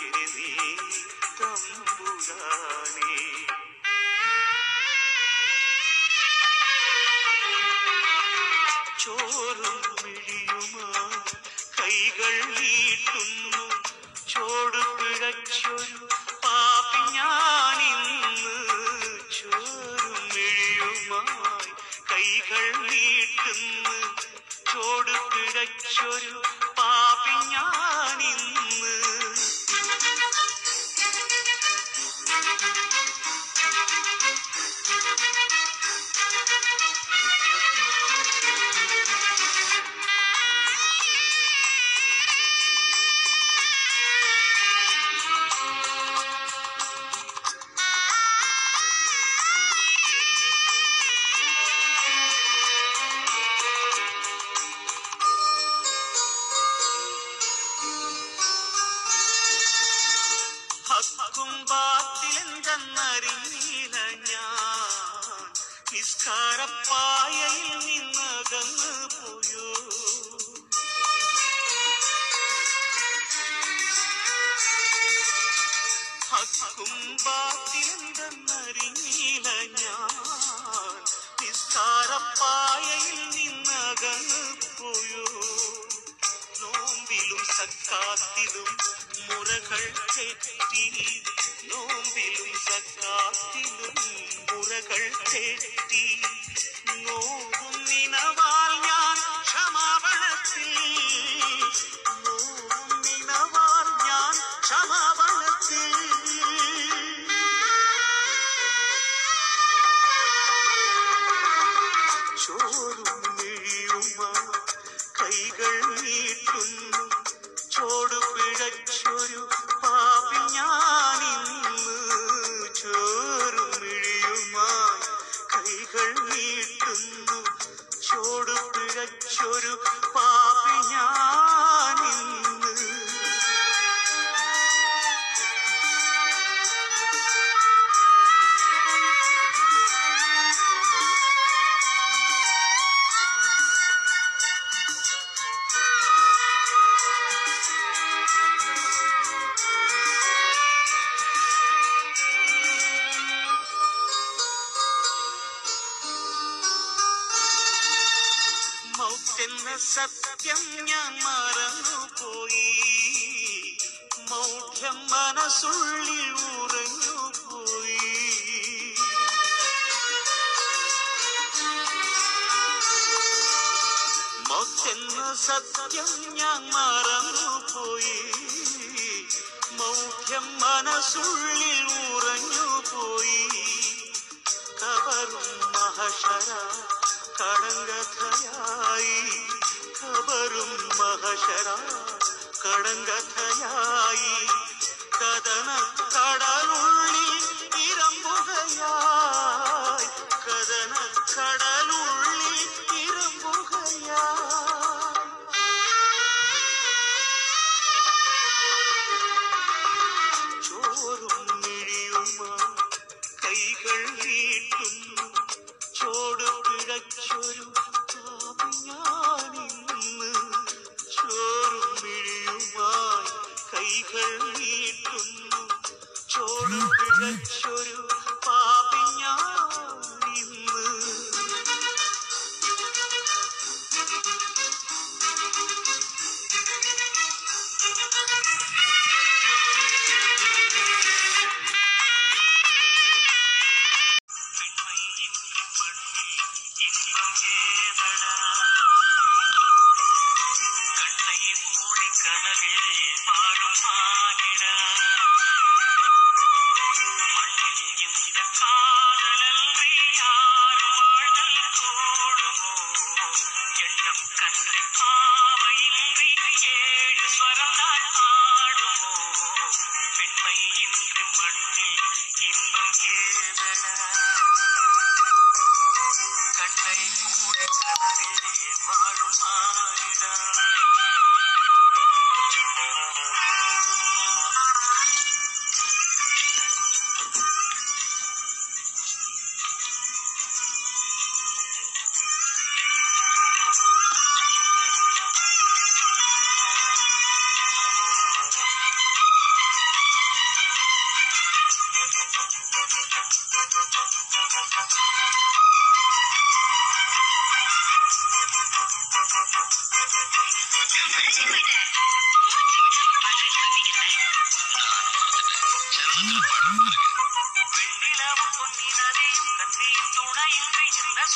இறுதி தம்புரானே சாரப்பா no. শুরু എന്ന സത്യം ഞാൻ മറന്നുപോയി. മൗഢ്യം മനസ്സുള്ളിൽ ഉറഞ്ഞുപോയി. മൗത്തെന്ന സത്യം ഞാൻ മറന്നുപോയി. മൗഢ്യം മനസ്സുള്ളിൽ ഉറഞ്ഞുപോയി. കവറും മഹഷര കടങ്കഥ വരും മഹശര കടങ്കഥയായി കഥന കടലുള്ള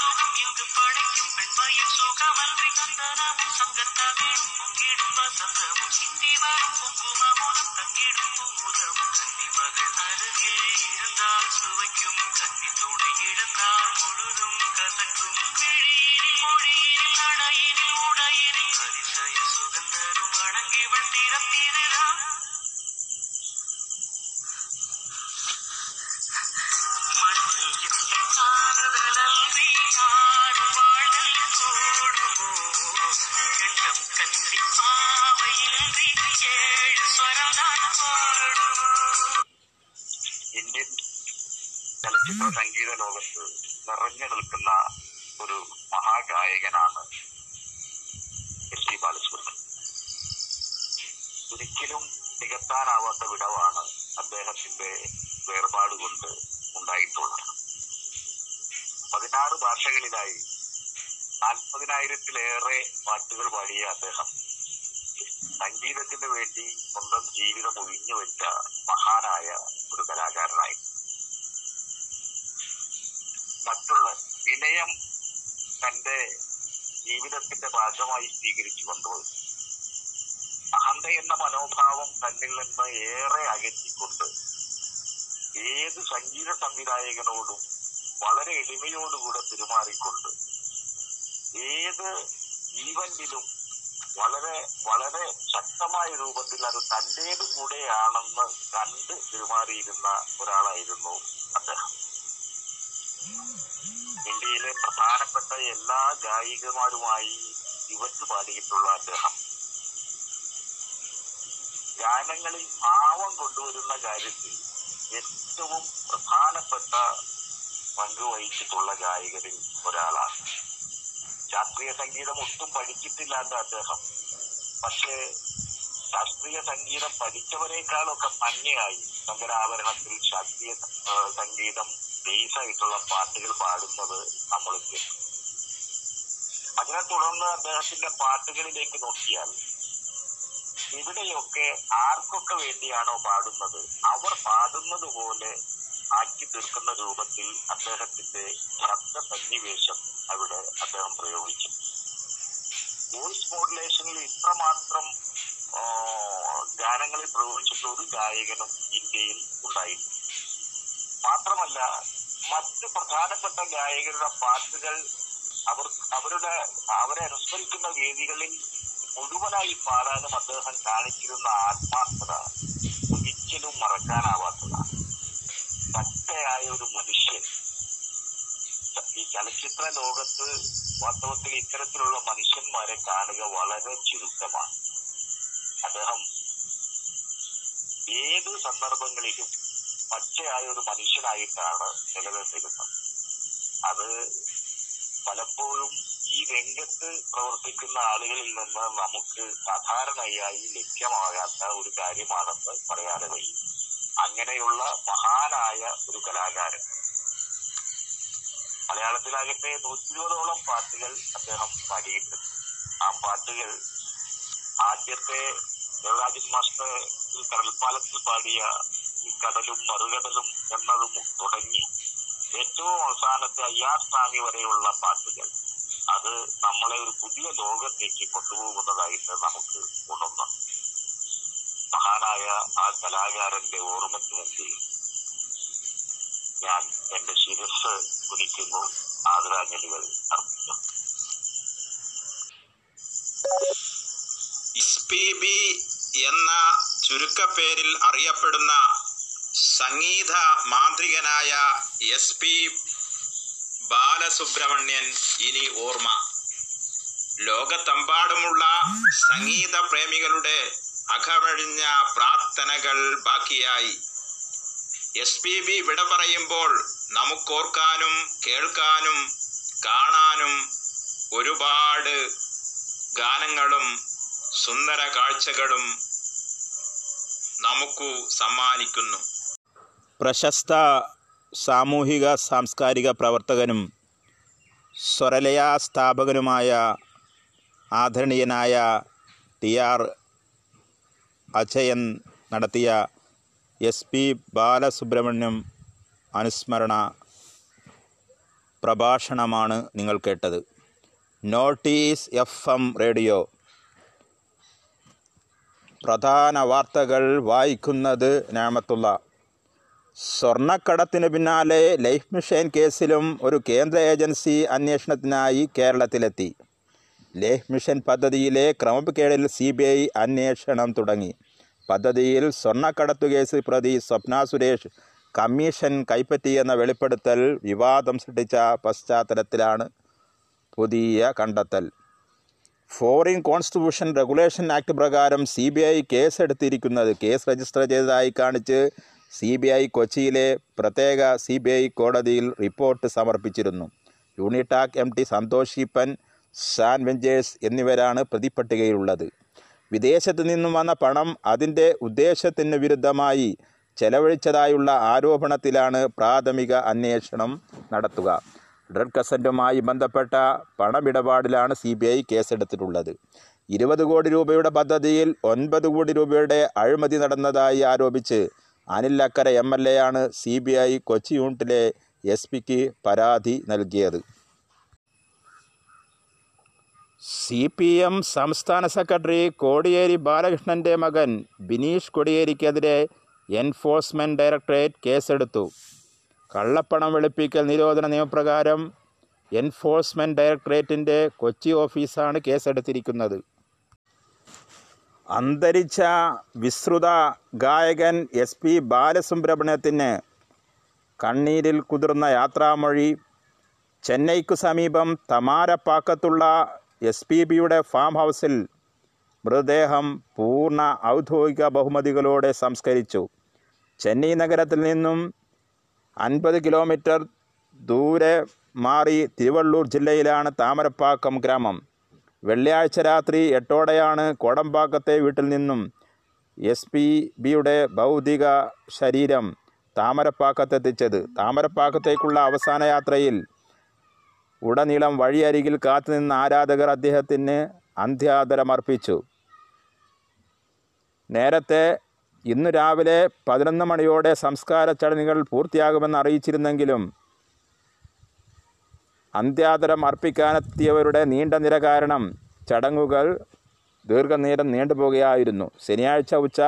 சுகம் இங்கு படைக்கும்? பெண்மையின் சுகமன்றி கந்தனமும் சங்கத்தமிழும் பொங்கிடும் வசந்தமும் சிந்தி வரும் பொங்குமமுதம் தங்கிடும் பூதமும் கன்னி மகள் அருகில் இருந்தால் சுவைக்கும் கன்னி துணை இழந்தால் முழுதும் கசக்கும். விழியினில் மொழியினில் நடையினில் உடையினில். அதிசய சுகந்தரும் அடங்கிவள் திறத்திதுதான். ചലച്ചിത്ര സംഗീത ലോകത്ത് നിറഞ്ഞു നിൽക്കുന്ന ഒരു മഹാഗായകനാണ് എസ് പി ബാലസുബ്രഹ്മണ്യം. ഒരിക്കലും നികത്താനാവാത്ത വിടവാണ് അദ്ദേഹത്തിന്റെ വേർപാട് കൊണ്ട് ഉണ്ടായിട്ടുള്ളത്. പതിനാറ് ഭാഷകളിലായി നാൽപ്പതിനായിരത്തിലേറെ പാട്ടുകൾ പാടിയ അദ്ദേഹം സംഗീതത്തിന് വേണ്ടി സ്വന്തം ജീവിതം ഒഴിഞ്ഞു വെച്ച മഹാനായ ഒരു കലാകാരനായി. മറ്റുള്ള വിനയം തന്റെ ജീവിതത്തിന്റെ ഭാഗമായി സ്വീകരിച്ചു കൊണ്ടുപോയി. അഹന്ത എന്ന മനോഭാവം തന്നിൽ നിന്ന് ഏറെ അകറ്റിക്കൊണ്ട് ഏത് സംഗീത സംവിധായകനോടും വളരെ എളിമയോടുകൂടെ പെരുമാറിക്കൊണ്ട് ഏത് ഈവന്റിലും വളരെ വളരെ ശക്തമായ രൂപത്തിൽ അത് തന്റേത് കൂടെയാണെന്ന് കണ്ട് പെരുമാറിയിരുന്ന ഒരാളായിരുന്നു അദ്ദേഹം. ഇന്ത്യയിലെ പ്രധാനപ്പെട്ട എല്ലാ ഗായികമാരുമായി യുവത്ത് പാടിയിട്ടുള്ള അദ്ദേഹം. ഗാനങ്ങളിൽ ഭാവം കൊണ്ടുവരുന്ന കാര്യത്തിൽ ഏറ്റവും പ്രധാനപ്പെട്ട പങ്ക് വഹിച്ചിട്ടുള്ള ഗായകരിൽ ഒരാളാണ്. ശാസ്ത്രീയ സംഗീതം ഒട്ടും പഠിച്ചിട്ടില്ലാത്ത അദ്ദേഹം. പക്ഷേ ശാസ്ത്രീയ സംഗീതം പഠിച്ചവരെക്കാളൊക്കെ ഭംഗിയായി ശങ്കരാഭരണത്തിൽ ശാസ്ത്രീയ സംഗീതം ബേസ് ആയിട്ടുള്ള പാട്ടുകൾ പാടുന്നത് നമ്മൾ അതിനെ തുടർന്ന് അദ്ദേഹത്തിന്റെ പാട്ടുകളിലേക്ക് നോക്കിയാൽ ഇവിടെയൊക്കെ ആർക്കൊക്കെ വേണ്ടിയാണോ പാടുന്നത്? അവർ പാടുന്നത് പോലെ ആക്കി തീർക്കുന്ന രൂപത്തിൽ അദ്ദേഹത്തിന്റെ ശബ്ദ സന്നിവേശം അവിടെ അദ്ദേഹം പ്രയോഗിച്ചു. വോയിസ് മോഡുലേഷനിൽ ഇത്രമാത്രം ഗാനങ്ങളിൽ പ്രയോഗിച്ചിട്ടുള്ള ഒരു ഗായകനും ഇന്ത്യയിൽ ഉണ്ടായില്ല മാത്രമല്ല മറ്റ് പ്രധാനപ്പെട്ട ഗായകരുടെ പാട്ടുകൾ അവർ അവരുടെ അവരെ അനുസ്മരിക്കുന്ന വേദികളിൽ മുഴുവനായി പാടാനും അദ്ദേഹം കാണിച്ചിരുന്ന ആത്മാർത്ഥത ഒരിക്കലും മറക്കാനാവാത്തതാണ്. പച്ചയായ ഒരു മനുഷ്യൻ. ഈ ചലച്ചിത്ര ലോകത്ത് വാസ്തവത്തിൽ ഇത്തരത്തിലുള്ള മനുഷ്യന്മാരെ കാണുക വളരെ ചുരുക്കമാണ്. അദ്ദേഹം ഏത് സന്ദർഭങ്ങളിലും പച്ചയായ ഒരു മനുഷ്യനായിട്ടാണ് നിലനിന്നിരുന്നത്. അത് പലപ്പോഴും ഈ രംഗത്ത് പ്രവർത്തിക്കുന്ന ആളുകളിൽ നിന്ന് നമുക്ക് സാധാരണയായി ലഭ്യമാകാത്ത ഒരു കാര്യമാണെന്ന് പറയാതെ വയ്യ. അങ്ങനെയുള്ള മഹാനായ ഒരു കലാകാരൻ. മലയാളത്തിലാകട്ടെ നൂറ്റി ഇരുപതോളം പാട്ടുകൾ അദ്ദേഹം പാടിയിട്ടുണ്ട്. ആ പാട്ടുകൾ ആദ്യത്തെ ദേവരാജൻ മാസ്റ്റർ കടൽപ്പാലത്തിൽ പാടിയ ഈ കടലും മറുകടലും എന്നതും തുടങ്ങി ഏറ്റവും അവസാനത്തെ അയ്യാർ സ്വാമി വരെയുള്ള പാട്ടുകൾ. അത് നമ്മളെ ഒരു പുതിയ ലോകത്തേക്ക് കൊണ്ടുപോകുന്നതായിട്ട് നമുക്ക് ഉണർന്നു. മഹാനായ ആ കലാകാരന്റെ ഓർമ്മയ്ക്ക് മുമ്പിൽ ഞാൻ എന്റെ ശിരസ് കുനിക്കുന്നു. ആദരാഞ്ജലികൾ അർപ്പിക്കുന്നു. എന്ന ചുരുക്കപ്പേരിൽ അറിയപ്പെടുന്ന സംഗീത മാന്ത്രികനായ എസ് പി ബാലസുബ്രഹ്മണ്യൻ ഇനി ഓർമ്മ. ലോകത്തെമ്പാടുമുള്ള സംഗീത പ്രേമികളുടെ അകമഴിഞ്ഞ പ്രാർത്ഥനകൾ ബാക്കിയായി. എസ് പി ബി വിട പറയുമ്പോൾ നമുക്കോർക്കാനും കേൾക്കാനും കാണാനും ഒരുപാട് ഗാനങ്ങളും സുന്ദര കാഴ്ചകളും നമുക്കു സമ്മാനിക്കുന്നു. പ്രശസ്ത സാമൂഹിക സാംസ്കാരിക പ്രവർത്തകനും സ്വരലയ സ്ഥാപകനുമായ ആദരണീയനായ ടി ആർ അജയൻ നടത്തിയ എസ് പി ബാലസുബ്രഹ്മണ്യം അനുസ്മരണ പ്രഭാഷണമാണ് നിങ്ങൾ കേട്ടത്. നോട്ടീസ് എഫ് എം റേഡിയോ. പ്രധാന വാർത്തകൾ വായിക്കുന്നത് നാമത്തുള്ള സ്വർണക്കടത്തിന് പിന്നാലെ ലൈഫ് മിഷൻ കേസിലും ഒരു കേന്ദ്ര ഏജൻസി അന്വേഷണത്തിനായി കേരളത്തിലെത്തി. ലൈഫ് മിഷൻ പദ്ധതിയിലെ ക്രമക്കേടിൽ സി ബി ഐ അന്വേഷണം തുടങ്ങി. പദ്ധതിയിൽ സ്വർണക്കടത്തു കേസ് പ്രതി സ്വപ്ന സുരേഷ് കമ്മീഷൻ കൈപ്പറ്റിയെന്ന വെളിപ്പെടുത്തൽ വിവാദം സൃഷ്ടിച്ച പശ്ചാത്തലത്തിലാണ് പുതിയ കണ്ടെത്തൽ. ഫോറിൻ കോൺസ്റ്റിറ്റ്യൂഷൻ റെഗുലേഷൻ ആക്ട് പ്രകാരം സി ബി ഐ കേസെടുത്തിരിക്കുന്നത് കേസ് രജിസ്റ്റർ ചെയ്തതായി കാണിച്ച് സി ബി ഐ കൊച്ചിയിലെ പ്രത്യേക സി ബി ഐ കോടതിയിൽ റിപ്പോർട്ട് സമർപ്പിച്ചിരുന്നു. യൂണിടാക് എം ടി സന്തോഷിപ്പൻ ഷാൻ വെഞ്ചേഴ്സ് എന്നിവരാണ് പ്രതിപ്പട്ടികയിലുള്ളത് വിദേശത്ത് നിന്നും വന്ന പണം അതിന്റെ ഉദ്ദേശത്തിന് വിരുദ്ധമായി ചെലവഴിച്ചതായുള്ള ആരോപണത്തിലാണ് പ്രാഥമിക അന്വേഷണം നടത്തുക. ഡ്രഗ് കസന്റുമായി ബന്ധപ്പെട്ട പണമിടപാടിലാണ് സി ബി ഐ കേസെടുത്തിട്ടുള്ളത്. ഇരുപത് കോടി രൂപയുടെ പദ്ധതിയിൽ ഒൻപത് കോടി രൂപയുടെ അഴിമതി നടന്നതായി ആരോപിച്ച് Anil Akkara M L A ആണ് സി ബി ഐ കൊച്ചി യൂണിറ്റിലെ എസ് പിക്ക് പരാതി നൽകിയത്. സി പി എം സംസ്ഥാന സെക്രട്ടറി കോടിയേരി ബാലകൃഷ്ണന്റെ മകൻ ബിനീഷ് കോടിയേരിക്കെതിരെ എൻഫോഴ്സ്മെന്റ് ഡയറക്ടറേറ്റ് കേസെടുത്തു. കള്ളപ്പണം വെളുപ്പിക്കൽ നിരോധന നിയമപ്രകാരം എൻഫോഴ്സ്മെന്റ് ഡയറക്ടറേറ്റിന്റെ കൊച്ചി ഓഫീസാണ് കേസെടുത്തിരിക്കുന്നത്. അന്തരിച്ച വിശ്രുത ഗായകൻ എസ് പി ബാലസുബ്രഹ്മണ്യത്തിന് കണ്ണീരിൽ കുതിർന്ന യാത്രാമൊഴി. ചെന്നൈക്കു സമീപം തമാരപ്പാക്കത്തുള്ള എസ് പി ബിയുടെ ഫാം ഹൗസിൽ മൃതദേഹം പൂർണ ഔദ്യോഗിക ബഹുമതികളോടെ സംസ്കരിച്ചു. ചെന്നൈ നഗരത്തിൽ നിന്നും അൻപത് കിലോമീറ്റർ ദൂരെ മാറി തിരുവള്ളൂർ ജില്ലയിലാണ് താമരപ്പാക്കം ഗ്രാമം. വെള്ളിയാഴ്ച രാത്രി എട്ടോടെയാണ് കോടമ്പാക്കത്തെ വീട്ടിൽ നിന്നും എസ് പി ബിയുടെ ഭൗതിക ശരീരം താമരപ്പാക്കത്തെത്തിച്ചത്. താമരപ്പാക്കത്തേക്കുള്ള അവസാന യാത്രയിൽ ഉടനീളം വഴിയരികിൽ കാത്തുനിന്ന ആരാധകർ അദ്ദേഹത്തിന് അന്ത്യാദരമർപ്പിച്ചു നേരത്തെ ഇന്ന് രാവിലെ പതിനൊന്ന് മണിയോടെ സംസ്കാര ചടങ്ങുകൾ പൂർത്തിയാകുമെന്ന് അറിയിച്ചിരുന്നെങ്കിലും അന്ത്യാദരം അർപ്പിക്കാനെത്തിയവരുടെ നീണ്ട നിര കാരണം ചടങ്ങുകൾ ദീർഘനേരം നീണ്ടുപോകുകയായിരുന്നു ശനിയാഴ്ച ഉച്ച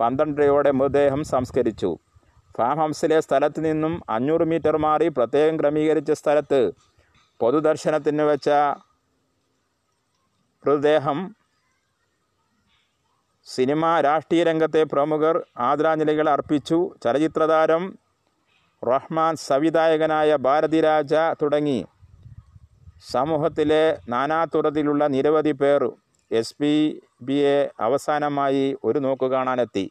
പന്ത്രണ്ടരയോടെ മൃതദേഹം സംസ്കരിച്ചു. ഫാം ഹൗസിലെ സ്ഥലത്ത് നിന്നും അഞ്ഞൂറ് മീറ്റർ മാറി പ്രത്യേകം ക്രമീകരിച്ച സ്ഥലത്ത് പൊതുദർശനത്തിന് വെച്ച മൃതദേഹം സിനിമ രാഷ്ട്രീയ രംഗത്തെ പ്രമുഖർ ആദരാഞ്ജലികൾ അർപ്പിച്ചു. ചലച്ചിത്രതാരം റഹ്മാൻ സംവിധായകനായ ഭാരതിരാജ തുടങ്ങി. സമൂഹത്തിലെ നാനാതുറതിലുള്ള നിരവധി പേർ എസ് പി ബിയെ അവസാനമായി ഒരു നോക്ക് കാണാനെത്തി.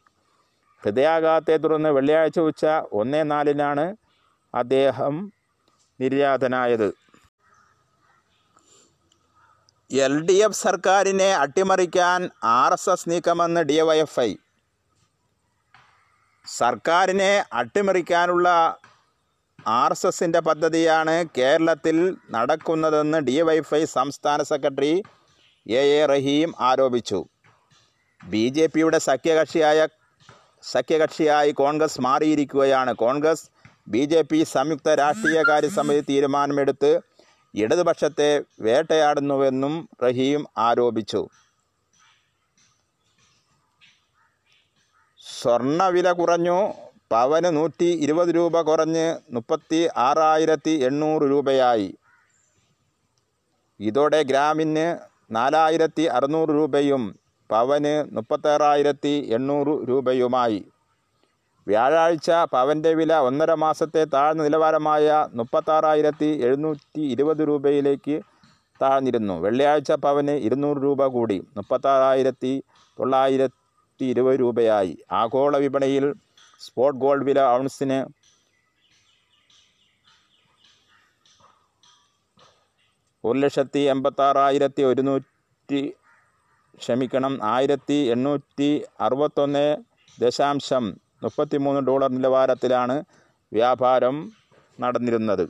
ഹൃദയാഘാതത്തെ തുടർന്ന് വെള്ളിയാഴ്ച ഉച്ച ഒന്നേ നാലിനാണ് അദ്ദേഹം നിര്യാതനായത്. എൽ ഡി എഫ് സർക്കാരിനെ അട്ടിമറിക്കാൻ ആർ എസ് എസ് നീക്കമെന്ന് ഡി വൈ എഫ് ഐ. സർക്കാരിനെ അട്ടിമറിക്കാനുള്ള ആർ എസ് എസിന്റെ പദ്ധതിയാണ് കേരളത്തിൽ നടക്കുന്നതെന്ന് ഡി വൈഫൈ സംസ്ഥാന സെക്രട്ടറി എ എ റഹീം ആരോപിച്ചു. ബി ജെ പിയുടെ സഖ്യകക്ഷിയായ സഖ്യകക്ഷിയായി കോൺഗ്രസ് മാറിയിരിക്കുകയാണ്. കോൺഗ്രസ് ബി ജെ പി സംയുക്ത രാഷ്ട്രീയകാര്യ സമിതി തീരുമാനമെടുത്ത് ഇടതുപക്ഷത്തെ വേട്ടയാടുന്നുവെന്നും റഹീം ആരോപിച്ചു. സ്വർണവില കുറഞ്ഞു. പവന് നൂറ്റി ഇരുപത് രൂപ കുറഞ്ഞ് മുപ്പത്തി ആറായിരത്തി എണ്ണൂറ് രൂപയായി. ഇതോടെ ഗ്രാമിന് നാലായിരത്തി അറുന്നൂറ് രൂപയും പവന് മുപ്പത്തേറായിരത്തി എണ്ണൂറ് രൂപയുമായി. വ്യാഴാഴ്ച പവന്റെ വില ഒന്നര മാസത്തെ താഴ്ന്ന നിലവാരമായ മുപ്പത്താറായിരത്തി എഴുന്നൂറ്റി ഇരുപത് രൂപയിലേക്ക് താഴ്ന്നിരുന്നു. വെള്ളിയാഴ്ച പവന് ഇരുന്നൂറ് രൂപ കൂടി മുപ്പത്താറായിരത്തി തൊള്ളായിരത്തി ഇരുപത് രൂപയായി. ആഗോള വിപണിയിൽ സ്പോട്ട് ഗോൾഡ് വില ഔൺസിന് ഒരു ലക്ഷത്തി എൺപത്താറായിരത്തി ഒരുന്നൂറ്റി ക്ഷമിക്കണം. ആയിരത്തി എണ്ണൂറ്റി അറുപത്തൊന്ന് ദശാംശം മുപ്പത്തിമൂന്ന് ഡോളർ നിലവാരത്തിലാണ് വ്യാപാരം നടന്നിരുന്നത്.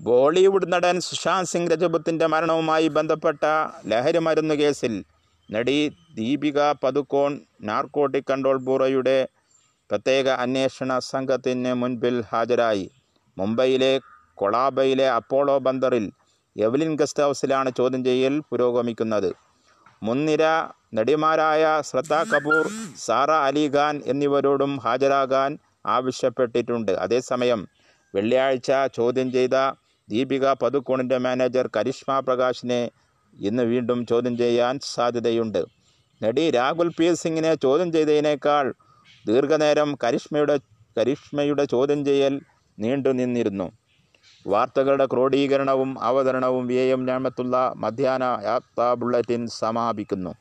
ബോളിവുഡ് നടൻ സുശാന്ത് സിംഗ് രജപുത്തിന്റെ മരണവുമായി ബന്ധപ്പെട്ട ലഹരി മരുന്ന് കേസിൽ നടി ദീപിക പതുക്കോൺ നാർക്കോട്ടിക് കൺട്രോൾ ബ്യൂറോയുടെ പ്രത്യേക അന്വേഷണ സംഘത്തിന് മുൻപിൽ ഹാജരായി. മുംബൈയിലെ കൊളാബയിലെ അപ്പോളോ ബന്ദറിൽ എവലിൻ ഗസ്റ്റ് ഹൗസിലാണ് ചോദ്യം ചെയ്യൽ പുരോഗമിക്കുന്നത്. മുൻനിര നടിമാരായ ശ്രദ്ധ കപൂർ സാറ അലി ഖാൻ എന്നിവരോടും ഹാജരാകാൻ ആവശ്യപ്പെട്ടിട്ടുണ്ട്. അതേസമയം വെള്ളിയാഴ്ച ചോദ്യം ചെയ്ത ദീപിക പതുക്കോണിന്റെ മാനേജർ കരിഷ്മ പ്രകാശിനെ ഇന്ന് വീണ്ടും ചോദ്യം ചെയ്യാൻ സാധ്യതയുണ്ട്. നടി രാഹുൽ പി സിംഗിനെ ചോദ്യം ചെയ്തതിനേക്കാൾ ദീർഘനേരം കരിഷ്മയുടെ കരിഷ്മയുടെ ചോദ്യം ചെയ്യൽ നീണ്ടു നിന്നിരുന്നു. വാർത്തകളുടെ ക്രോഡീകരണവും അവതരണവും വി എം ഞാമത്തുള്ള മധ്യാഹ്ന യാത്രാ ബുള്ളറ്റിൻ സമാപിക്കുന്നു.